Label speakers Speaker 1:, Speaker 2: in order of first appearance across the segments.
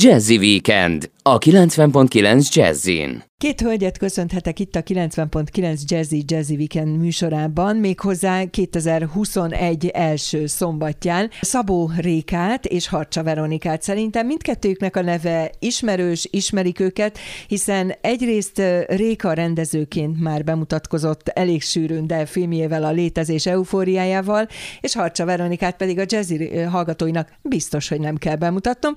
Speaker 1: Jazzy Weekend a 90.9 Jazzin.
Speaker 2: Két hölgyet köszönhetek itt a 90.9 Jazzy Jazzy Weekend műsorában, méghozzá 2021 első szombatján. Szabó Rékát és Harcsa Veronikát szerintem mindkettőjüknek a neve ismerős, ismerik őket, hiszen egyrészt Réka rendezőként már bemutatkozott elég sűrűn, de filmjével a létezés eufóriájával, és Harcsa Veronikát pedig a jazzy hallgatóinak biztos, hogy nem kell bemutatnom.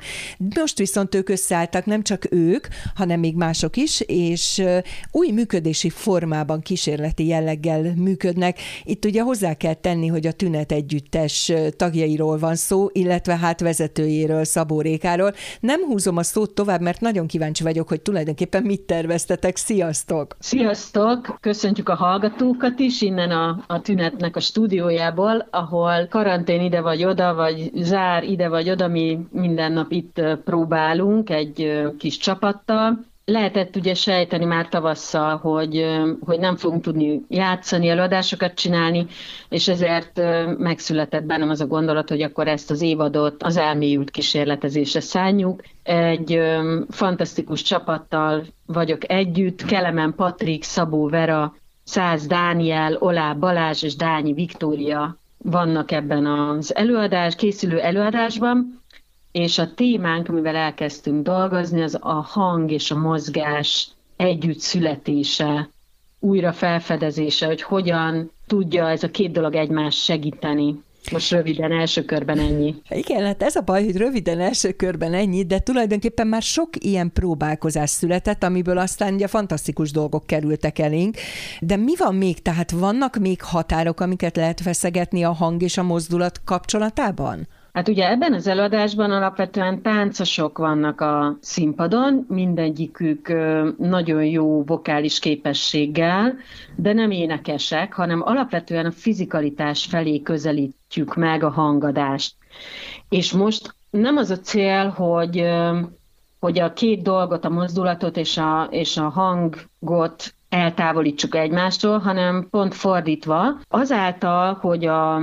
Speaker 2: Most viszont ők összeálltak, nem csak ők, hanem még mások is, és új működési formában kísérleti jelleggel működnek. Itt ugye hozzá kell tenni, hogy a Tünet Együttes tagjairól van szó, illetve hát vezetőjéről, Szabó Rékáról. Nem húzom a szót tovább, mert nagyon kíváncsi vagyok, hogy tulajdonképpen mit terveztetek. Sziasztok!
Speaker 3: Sziasztok! Köszöntjük a hallgatókat is innen a, a Tünetnek a stúdiójából, ahol karantén ide vagy oda, vagy zár ide vagy oda, mi minden nap itt próbálunk egy kis csapattal, lehetett ugye sejteni már tavasszal, hogy, hogy nem fogunk tudni játszani, előadásokat csinálni, és ezért megszületett bennem az a gondolat, hogy akkor ezt az évadot az elmélyült kísérletezésre szálljuk. Egy fantasztikus csapattal vagyok együtt, Kelemen Patrik, Szabó Vera, Száz Dániel, Olá Balázs és Dányi Viktória vannak ebben az előadás, készülő előadásban, és a témánk, amivel elkezdtünk dolgozni, az a hang és a mozgás együtt születése, újra felfedezése, hogy hogyan tudja ez a két dolog egymást segíteni. Most röviden, első körben ennyi.
Speaker 2: Igen, hát ez a baj, hogy röviden első körben ennyi, de tulajdonképpen már sok ilyen próbálkozás született, amiből aztán ugye fantasztikus dolgok kerültek elénk. De mi van még? Tehát vannak még határok, amiket lehet feszegetni a hang és a mozdulat kapcsolatában?
Speaker 3: Hát ugye ebben az előadásban alapvetően táncosok vannak a színpadon, mindegyikük nagyon jó vokális képességgel, de nem énekesek, hanem alapvetően a fizikalitás felé közelítjük meg a hangadást. És most nem az a cél, hogy, hogy a két dolgot, a mozdulatot és a, és a hangot eltávolítsuk egymástól, hanem pont fordítva, azáltal, hogy a,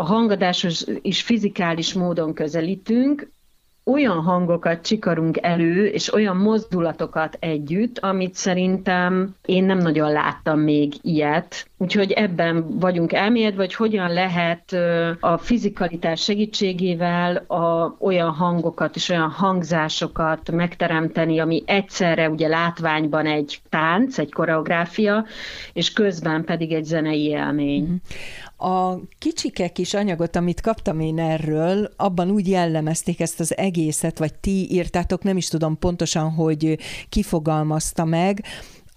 Speaker 3: a hangadáshoz is fizikális módon közelítünk, olyan hangokat csikarunk elő, és olyan mozdulatokat együtt, amit szerintem én nem nagyon láttam még ilyet. Úgyhogy ebben vagyunk elmélyedve, vagy hogyan lehet a fizikalitás segítségével a, olyan hangokat és olyan hangzásokat megteremteni, ami egyszerre ugye látványban egy tánc, egy koreográfia, és közben pedig egy zenei élmény. Mhm.
Speaker 2: A kicsike kis anyagot, amit kaptam én erről, abban úgy jellemezték ezt az egészet, vagy ti írtátok, nem is tudom pontosan, hogy kifogalmazta meg,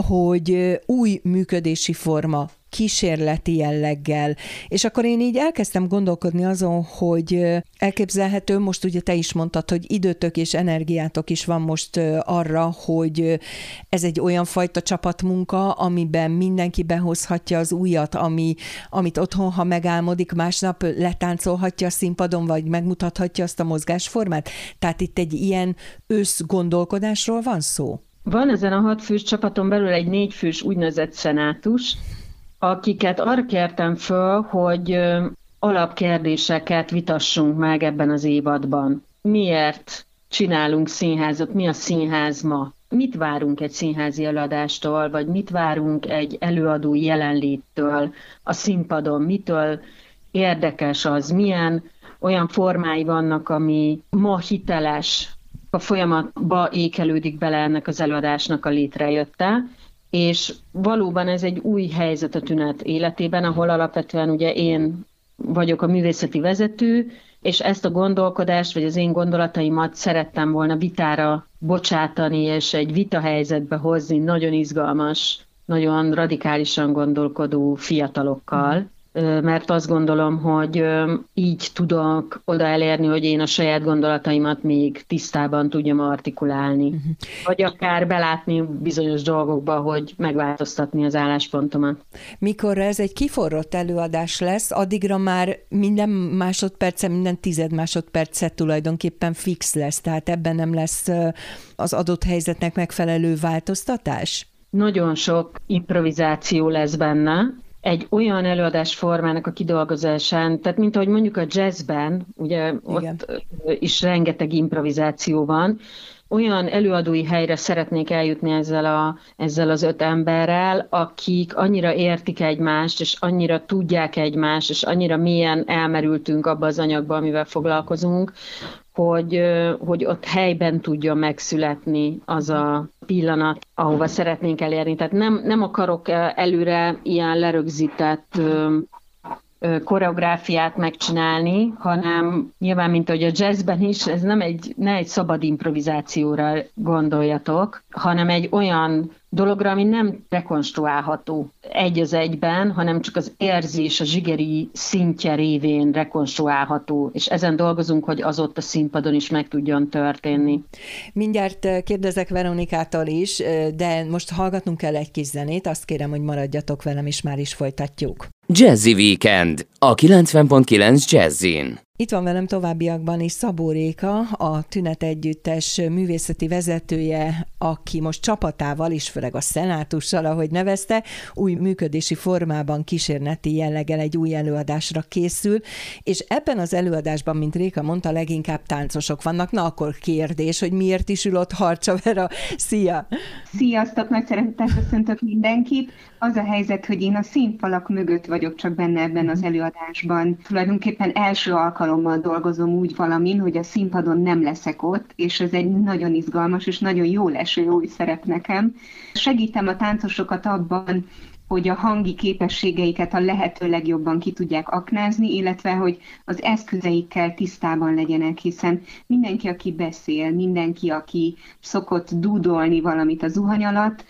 Speaker 2: hogy új működési forma, kísérleti jelleggel. És akkor én így elkezdtem gondolkodni azon, hogy elképzelhető, most ugye te is mondtad, hogy időtök és energiátok is van most arra, hogy ez egy olyan fajta csapatmunka, amiben mindenki behozhatja az újat, ami, amit otthon, ha megálmodik, másnap letáncolhatja a színpadon, vagy megmutathatja azt a mozgásformát. Tehát itt egy ilyen összgondolkodásról van szó?
Speaker 3: Van ezen a hat fős csapaton belül egy négy fős úgynevezett szenátus, akiket arra kértem föl, hogy alapkérdéseket vitassunk meg ebben az évadban. Miért csinálunk színházat? Mi a színház ma? Mit várunk egy színházi előadástól, vagy mit várunk egy előadó jelenléttől a színpadon? Mitől érdekes az? Milyen olyan formái vannak, ami ma hiteles, a folyamatba ékelődik bele ennek az előadásnak a létrejötte, és valóban ez egy új helyzet a tünet életében, ahol alapvetően ugye én vagyok a művészeti vezető, és ezt a gondolkodást, vagy az én gondolataimat szerettem volna vitára bocsátani, és egy vita helyzetbe hozni nagyon izgalmas, nagyon radikálisan gondolkodó fiatalokkal mert azt gondolom, hogy így tudok oda elérni, hogy én a saját gondolataimat még tisztában tudjam artikulálni. Uh-huh. Vagy akár belátni bizonyos dolgokba, hogy megváltoztatni az álláspontomat.
Speaker 2: Mikor ez egy kiforrott előadás lesz, addigra már minden másodperce, minden tized másodperce tulajdonképpen fix lesz, tehát ebben nem lesz az adott helyzetnek megfelelő változtatás?
Speaker 3: Nagyon sok improvizáció lesz benne, egy olyan előadásformának a kidolgozásán, tehát mint ahogy mondjuk a jazzben, ugye Igen. ott is rengeteg improvizáció van, olyan előadói helyre szeretnék eljutni ezzel, a, ezzel az öt emberrel, akik annyira értik egymást, és annyira tudják egymást, és annyira mélyen elmerültünk abba az anyagba, amivel foglalkozunk, hogy, hogy ott helyben tudja megszületni az a pillanat, ahova szeretnénk elérni. Tehát nem, nem akarok előre ilyen lerögzített koreográfiát megcsinálni, hanem nyilván, mint ahogy a jazzben is, ez nem egy, ne egy szabad improvizációra gondoljatok, hanem egy olyan dologra, ami nem rekonstruálható egy az egyben, hanem csak az érzés, a zsigeri szintje révén rekonstruálható, és ezen dolgozunk, hogy az ott a színpadon is meg tudjon történni.
Speaker 2: Mindjárt eh, kérdezek Veronikától is, eh, de most hallgatnunk kell egy kis zenét, azt kérem, hogy maradjatok velem, és már is folytatjuk.
Speaker 1: Jazzy Weekend, a 90.9 Jazzin.
Speaker 2: Itt van velem továbbiakban is Szabó Réka, a Tünet Együttes művészeti vezetője, aki most csapatával is, főleg a szenátussal, ahogy nevezte, új működési formában kísérleti jelleggel egy új előadásra készül, és ebben az előadásban, mint Réka mondta, leginkább táncosok vannak. Na akkor kérdés, hogy miért is ül ott Harcsa Vera. Szia!
Speaker 4: Sziasztok, nagy szeretettel köszöntök mindenkit. Az a helyzet, hogy én a színfalak mögött vagyok csak benne ebben az előadásban. Tulajdonképpen első alkalommal dolgozom úgy valamin, hogy a színpadon nem leszek ott, és ez egy nagyon izgalmas és nagyon jó leső új szerep nekem. Segítem a táncosokat abban, hogy a hangi képességeiket a lehető legjobban ki tudják aknázni, illetve hogy az eszközeikkel tisztában legyenek, hiszen mindenki, aki beszél, mindenki, aki szokott dúdolni valamit a zuhany alatt,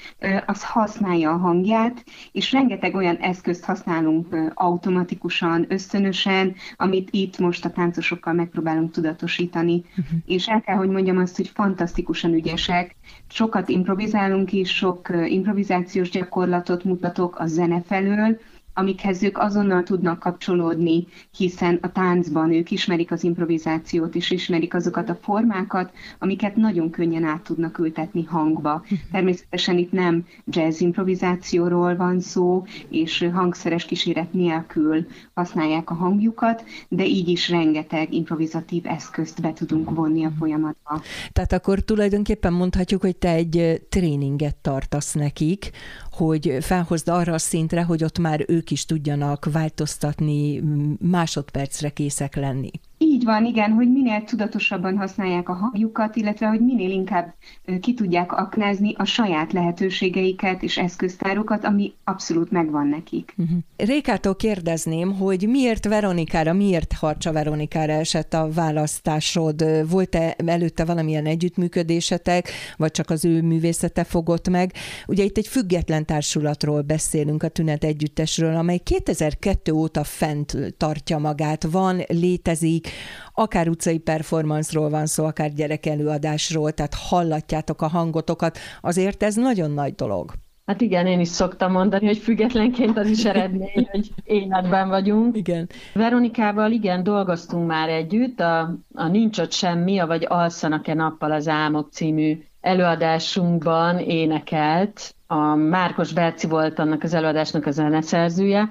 Speaker 4: az használja a hangját, és rengeteg olyan eszközt használunk automatikusan, ösztönösen, amit itt most a táncosokkal megpróbálunk tudatosítani. Uh-huh. És el kell, hogy mondjam azt, hogy fantasztikusan ügyesek, sokat improvizálunk is, sok improvizációs gyakorlatot mutatok a zene felől, amikhez ők azonnal tudnak kapcsolódni, hiszen a táncban ők ismerik az improvizációt, és ismerik azokat a formákat, amiket nagyon könnyen át tudnak ültetni hangba. Természetesen itt nem jazz improvizációról van szó, és hangszeres kíséret nélkül használják a hangjukat, de így is rengeteg improvizatív eszközt be tudunk vonni a folyamatba.
Speaker 2: Tehát akkor tulajdonképpen mondhatjuk, hogy te egy tréninget tartasz nekik, hogy felhozd arra a szintre, hogy ott már ők is tudjanak változtatni, másodpercre készek lenni.
Speaker 4: Így van, igen, hogy minél tudatosabban használják a hangjukat, illetve hogy minél inkább ki tudják aknázni a saját lehetőségeiket és eszköztárukat, ami abszolút megvan nekik. Uh-huh.
Speaker 2: Rékától kérdezném, hogy miért Veronikára, miért Harcsa Veronikára esett a választásod? Volt-e előtte valamilyen együttműködésetek, vagy csak az ő művészete fogott meg? Ugye itt egy független társulatról beszélünk, a Tünet Együttesről, amely 2002 óta fent tartja magát, van, létezik, akár utcai performanceról van szó, akár gyerekelőadásról, tehát hallatjátok a hangotokat, azért ez nagyon nagy dolog.
Speaker 3: Hát igen, én is szoktam mondani, hogy függetlenként az is eredmény, hogy életben vagyunk.
Speaker 2: Igen.
Speaker 3: Veronikával igen, dolgoztunk már együtt, a, a Nincs ott semmi, vagy Alszanak-e nappal az álmok című előadásunkban énekelt. A Márkos Berci volt annak az előadásnak a zeneszerzője,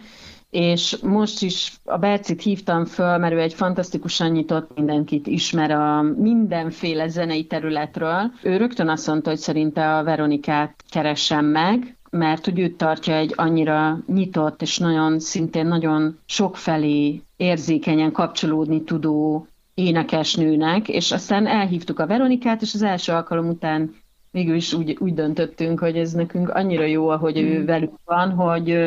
Speaker 3: és most is a Bercit hívtam föl, mert ő egy fantasztikusan nyitott mindenkit ismer a mindenféle zenei területről. Ő rögtön azt mondta, hogy szerinte a Veronikát keresem meg, mert hogy őt tartja egy annyira nyitott és nagyon szintén nagyon sokfelé érzékenyen kapcsolódni tudó énekesnőnek, és aztán elhívtuk a Veronikát, és az első alkalom után végül is úgy, úgy döntöttünk, hogy ez nekünk annyira jó, ahogy ő hmm. velük van, hogy,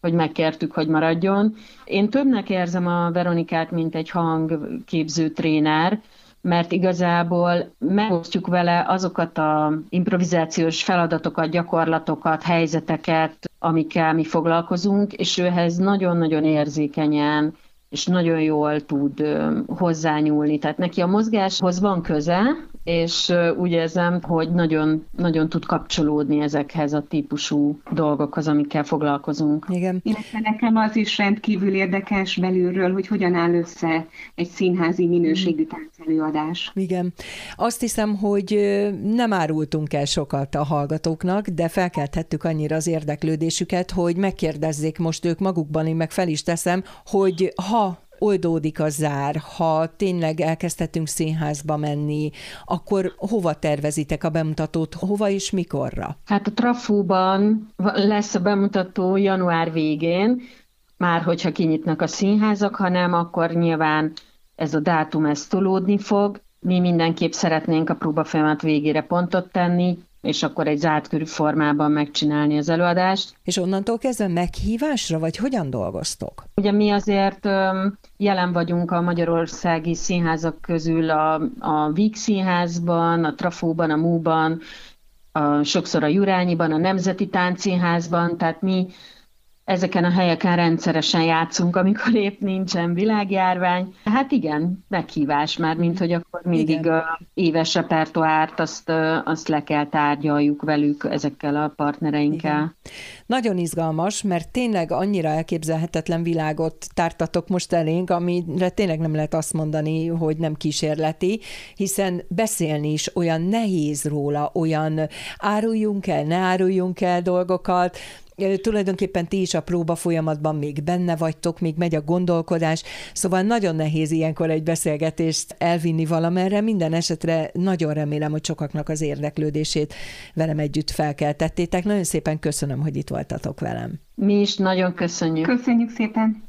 Speaker 3: hogy megkértük, hogy maradjon. Én többnek érzem a Veronikát, mint egy hangképző tréner, mert igazából megosztjuk vele azokat a improvizációs feladatokat, gyakorlatokat, helyzeteket, amikkel mi foglalkozunk, és őhez nagyon-nagyon érzékenyen és nagyon jól tud hozzányúlni. Tehát neki a mozgáshoz van köze, és úgy érzem, hogy nagyon, nagyon tud kapcsolódni ezekhez a típusú dolgokhoz, amikkel foglalkozunk.
Speaker 2: Igen.
Speaker 4: Illetve nekem az is rendkívül érdekes belülről, hogy hogyan áll össze egy színházi minőségű táncelőadás.
Speaker 2: Igen. Azt hiszem, hogy nem árultunk el sokat a hallgatóknak, de felkelthettük annyira az érdeklődésüket, hogy megkérdezzék most ők magukban, én meg fel is teszem, hogy ha oldódik a zár, ha tényleg elkezdhetünk színházba menni, akkor hova tervezitek a bemutatót, hova és mikorra?
Speaker 3: Hát a Trafóban lesz a bemutató január végén, már hogyha kinyitnak a színházak, hanem akkor nyilván ez a dátum ez tolódni fog. Mi mindenképp szeretnénk a próbafolyamat végére pontot tenni, és akkor egy zárt körű formában megcsinálni az előadást.
Speaker 2: És onnantól kezdve meghívásra, vagy hogyan dolgoztok?
Speaker 3: Ugye mi azért jelen vagyunk a magyarországi színházak közül a, a Víg Színházban, a Trafóban, a Múban, a, sokszor a Jurányiban, a Nemzeti Táncszínházban, tehát mi ezeken a helyeken rendszeresen játszunk, amikor épp nincsen világjárvány. Hát igen, meghívás már, mint hogy akkor mindig igen. éves repertoárt, azt, azt le kell tárgyaljuk velük, ezekkel a partnereinkkel. Igen.
Speaker 2: Nagyon izgalmas, mert tényleg annyira elképzelhetetlen világot tártatok most elénk, amire tényleg nem lehet azt mondani, hogy nem kísérleti, hiszen beszélni is olyan nehéz róla, olyan áruljunk el, ne áruljunk el dolgokat, tulajdonképpen ti is a próba folyamatban még benne vagytok, még megy a gondolkodás, szóval nagyon nehéz ilyenkor egy beszélgetést elvinni valamerre, minden esetre nagyon remélem, hogy sokaknak az érdeklődését velem együtt felkeltettétek. Nagyon szépen köszönöm, hogy itt voltatok velem.
Speaker 3: Mi is nagyon köszönjük.
Speaker 4: Köszönjük szépen.